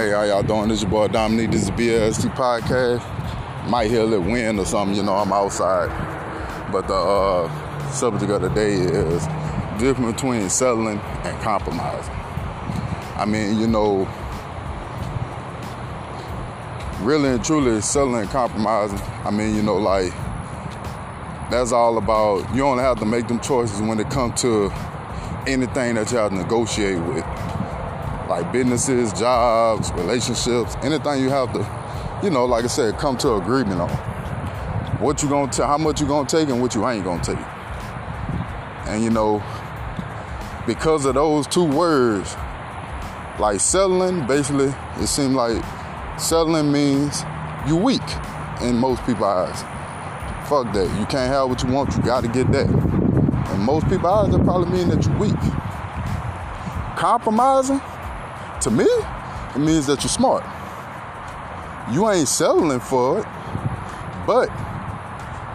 Hey, how y'all doing? This is your boy Dominique. This is BLST Podcast. Might hear a little wind or something, you know, I'm outside. But the uh, subject of the day is difference between settling and compromising. I mean, you know, really and truly settling and compromising. I mean, you know, like that's all about you only have to make them choices when it comes to anything that you have to negotiate with like businesses, jobs, relationships, anything you have to, you know, like I said, come to agreement on. What you gonna tell, how much you gonna take, and what you ain't gonna take. And you know, because of those two words, like settling, basically, it seems like settling means you weak in most people's eyes. Fuck that. You can't have what you want, you gotta get that. And most people's eyes, that probably mean that you're weak. Compromising, to me, it means that you're smart. You ain't settling for it, but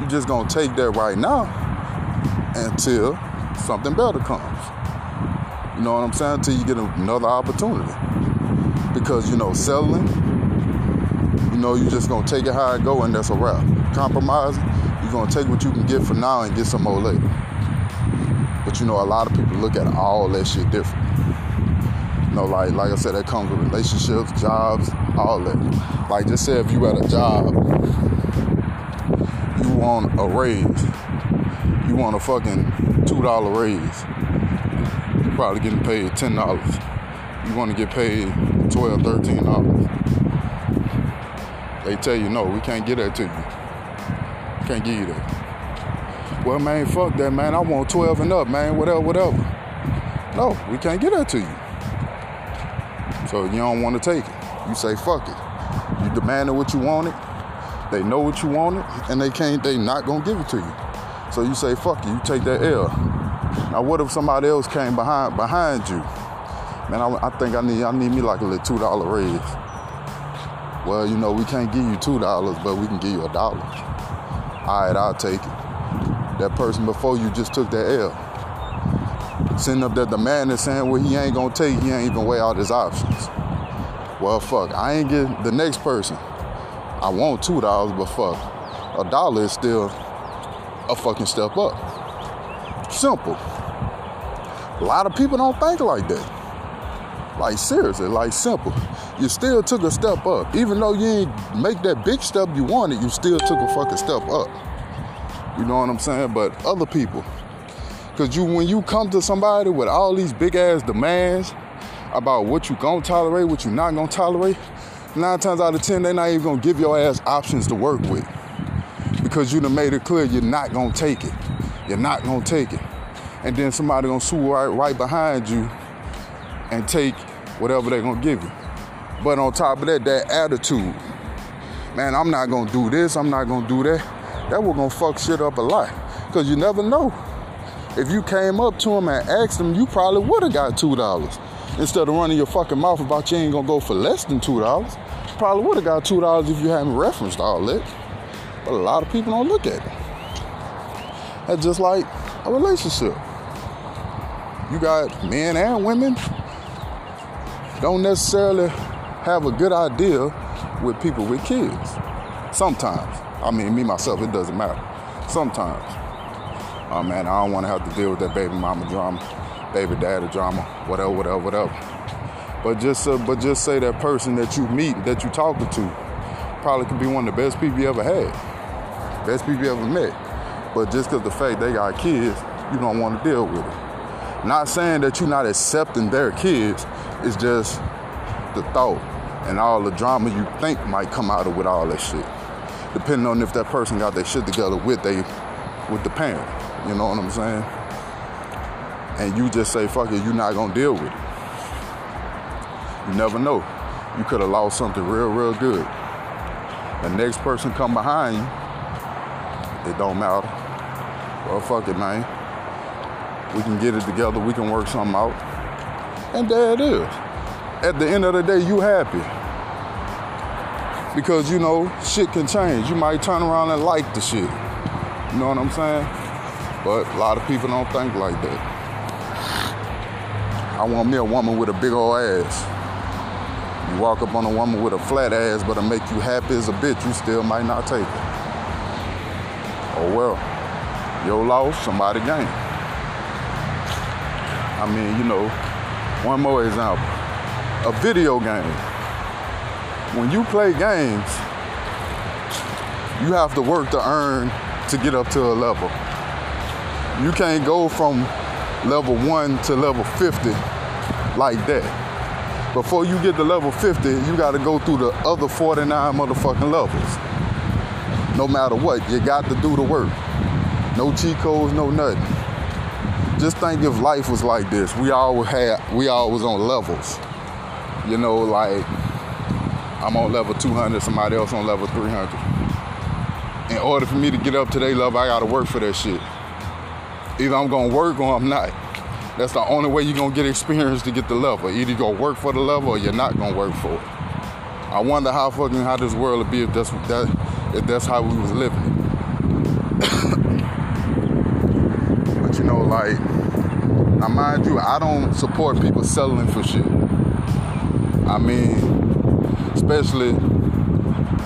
you just gonna take that right now until something better comes. You know what I'm saying? Until you get another opportunity. Because you know, settling, you know, you just gonna take it how it go and that's a wrap. Compromising, you're gonna take what you can get for now and get some more later. But you know, a lot of people look at all that shit different. Know, like like I said, that comes with relationships, jobs, all that. Like just say if you at a job, you want a raise, you want a fucking two dollar raise. You're probably getting paid ten dollars. You want to get paid twelve, thirteen dollars. They tell you no, we can't get that to you. Can't give you that. Well, man, fuck that, man. I want 12 and up, man. Whatever, whatever. No, we can't get that to you. So you don't want to take it. You say fuck it. You demanded what you wanted. They know what you wanted, and they can't. They not gonna give it to you. So you say fuck it. You take that L. Now what if somebody else came behind behind you? Man, I, I think I need I need me like a little two dollar raise. Well, you know we can't give you two dollars, but we can give you a dollar. All right, I'll take it. That person before you just took that L sitting up there demanding, saying what he ain't gonna take, he ain't even weigh out his options. Well, fuck, I ain't get the next person. I want two dollars, but fuck, a dollar is still a fucking step up. Simple. A lot of people don't think like that. Like seriously, like simple. You still took a step up. Even though you ain't make that big step you wanted, you still took a fucking step up. You know what I'm saying? But other people, Cause you when you come to somebody with all these big ass demands about what you gonna tolerate, what you not gonna tolerate, nine times out of ten, they're not even gonna give your ass options to work with. Because you done made it clear you're not gonna take it. You're not gonna take it. And then somebody gonna sue right, right behind you and take whatever they're gonna give you. But on top of that, that attitude, man, I'm not gonna do this, I'm not gonna do that. That was gonna fuck shit up a lot. Cause you never know if you came up to him and asked him, you probably would have got two dollars. Instead of running your fucking mouth about you ain't gonna go for less than two dollars. Probably would have got two dollars if you hadn't referenced all that. But a lot of people don't look at it. That's just like a relationship. You got men and women don't necessarily have a good idea with people with kids. Sometimes. I mean, me myself, it doesn't matter. Sometimes oh man, I don't want to have to deal with that baby mama drama, baby daddy drama, whatever, whatever, whatever. But just, uh, but just say that person that you meet, that you talking to, probably could be one of the best people you ever had, best people you ever met. But just because the fact they got kids, you don't want to deal with it. Not saying that you're not accepting their kids, it's just the thought and all the drama you think might come out of with all that shit. Depending on if that person got their shit together with they with the parent. You know what I'm saying? And you just say, fuck it, you're not gonna deal with it. You never know. You could have lost something real, real good. The next person come behind you, it don't matter. Well, fuck it, man. We can get it together. We can work something out. And there it is. At the end of the day, you happy. Because, you know, shit can change. You might turn around and like the shit. You know what I'm saying? But a lot of people don't think like that. I want me a woman with a big old ass. You walk up on a woman with a flat ass, but it make you happy as a bitch, you still might not take it. Oh well, your loss, somebody gain. I mean, you know, one more example. A video game. When you play games, you have to work to earn to get up to a level. You can't go from level one to level 50 like that. Before you get to level 50, you got to go through the other 49 motherfucking levels. No matter what, you got to do the work. No cheat codes, no nothing. Just think if life was like this. We all had, we all was on levels. You know, like I'm on level 200, somebody else on level 300. In order for me to get up to their level, I gotta work for that shit. Either I'm gonna work or I'm not. That's the only way you're gonna get experience to get the level. Either you gonna work for the level or you're not gonna work for it. I wonder how fucking how this world would be if that's that if that's how we was living. but you know, like, now mind you, I don't support people settling for shit. I mean, especially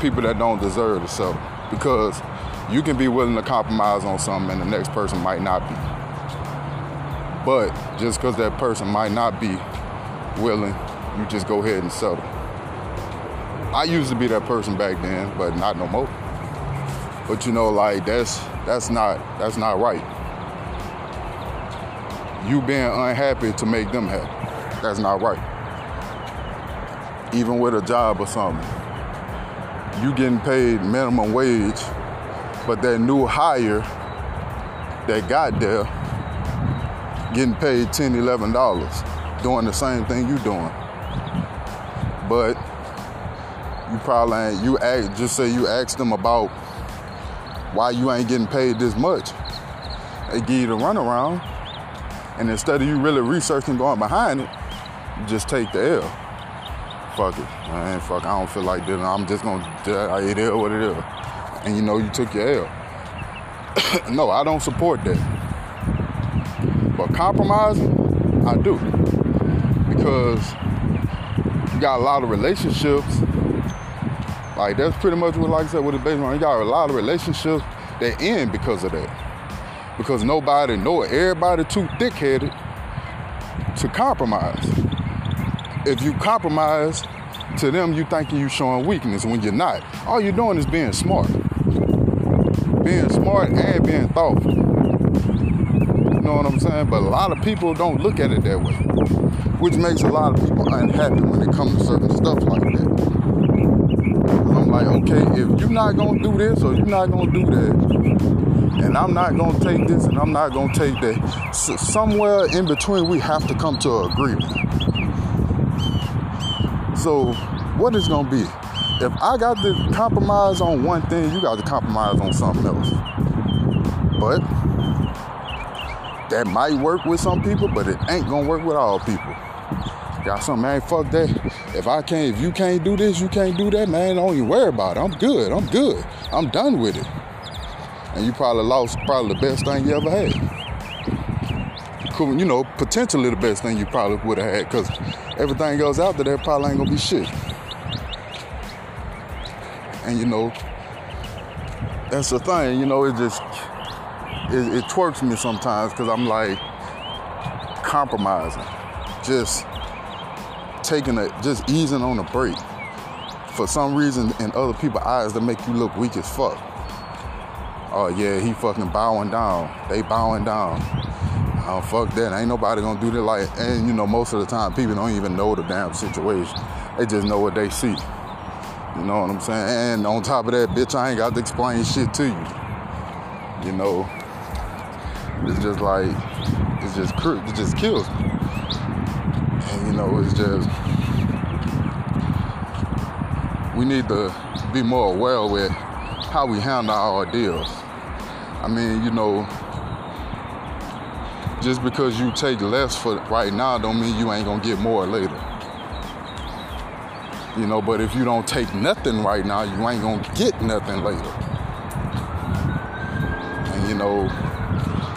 people that don't deserve to settle, because you can be willing to compromise on something and the next person might not be. But just because that person might not be willing, you just go ahead and settle. I used to be that person back then, but not no more. But you know, like that's that's not that's not right. You being unhappy to make them happy. That's not right. Even with a job or something. You getting paid minimum wage but that new hire that got there getting paid 10 11 dollars doing the same thing you doing. But you probably ain't you act just say you ask them about why you ain't getting paid this much. They give you the runaround and instead of you really researching going behind it just take the L. Fuck it. Man fuck I don't feel like this I'm just gonna it is what it is and you know you took your L. no, I don't support that. But compromising, I do. Because you got a lot of relationships. Like that's pretty much what like I said with the baseball. You got a lot of relationships that end because of that. Because nobody know. Everybody too thick-headed to compromise. If you compromise to them, you thinking you showing weakness when you're not. All you're doing is being smart being smart and being thoughtful. You know what I'm saying? But a lot of people don't look at it that way, which makes a lot of people unhappy when it comes to certain stuff like that. I'm like, okay, if you're not gonna do this or you're not gonna do that, and I'm not gonna take this and I'm not gonna take that, so somewhere in between we have to come to an agreement. So, what is gonna be? If I got to compromise on one thing, you got to compromise on something else. But that might work with some people, but it ain't gonna work with all people. Got some man, fuck that. If I can't, if you can't do this, you can't do that, man. Don't even worry about it. I'm good. I'm good. I'm done with it. And you probably lost probably the best thing you ever had. You know, potentially the best thing you probably would have had, because everything else out there probably ain't gonna be shit. And you know, that's the thing, you know, it just it, it twerks me sometimes because I'm like compromising, just taking it, just easing on a break. For some reason, in other people's eyes, that make you look weak as fuck. Oh yeah, he fucking bowing down. They bowing down. Oh fuck that. Ain't nobody gonna do that. Like, and you know, most of the time, people don't even know the damn situation. They just know what they see. You know what I'm saying? And on top of that, bitch, I ain't got to explain shit to you. You know, it's just like, it's just, it just kills me. And you know, it's just, we need to be more aware with how we handle our deals. I mean, you know, just because you take less for right now don't mean you ain't gonna get more later. You know, but if you don't take nothing right now, you ain't gonna get nothing later. And you know,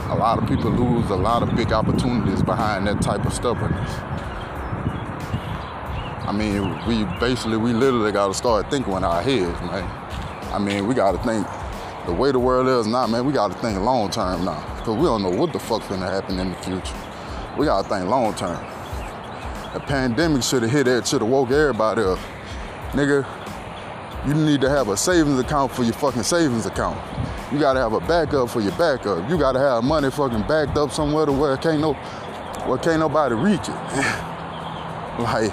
a lot of people lose a lot of big opportunities behind that type of stubbornness. I mean, we basically, we literally got to start thinking in our heads, man. I mean, we got to think the way the world is now, man, we got to think long term now. Because we don't know what the fuck's going to happen in the future. We got to think long term. The pandemic should have hit it, should have woke everybody up. Nigga, you need to have a savings account for your fucking savings account. You gotta have a backup for your backup. You gotta have money fucking backed up somewhere to where can't no, where can't nobody reach it. like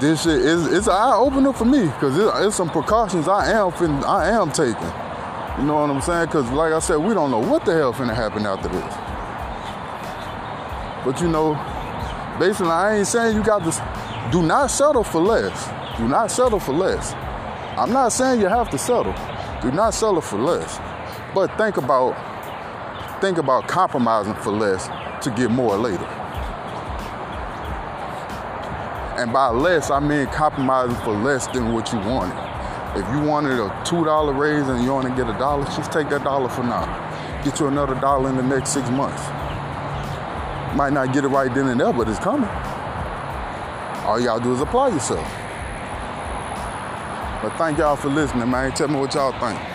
this shit is it's an eye opener for me because it, it's some precautions I am fin, I am taking. You know what I'm saying? Because like I said, we don't know what the hell finna happen after this. But you know, basically, I ain't saying you got to. Do not settle for less. Do not settle for less. I'm not saying you have to settle. Do not settle for less. But think about think about compromising for less to get more later. And by less, I mean compromising for less than what you wanted. If you wanted a $2 raise and you only get a dollar, just take that dollar for now. Get you another dollar in the next six months. Might not get it right then and there, but it's coming. All gotta do is apply yourself. But thank y'all for listening, man. Tell me what y'all think.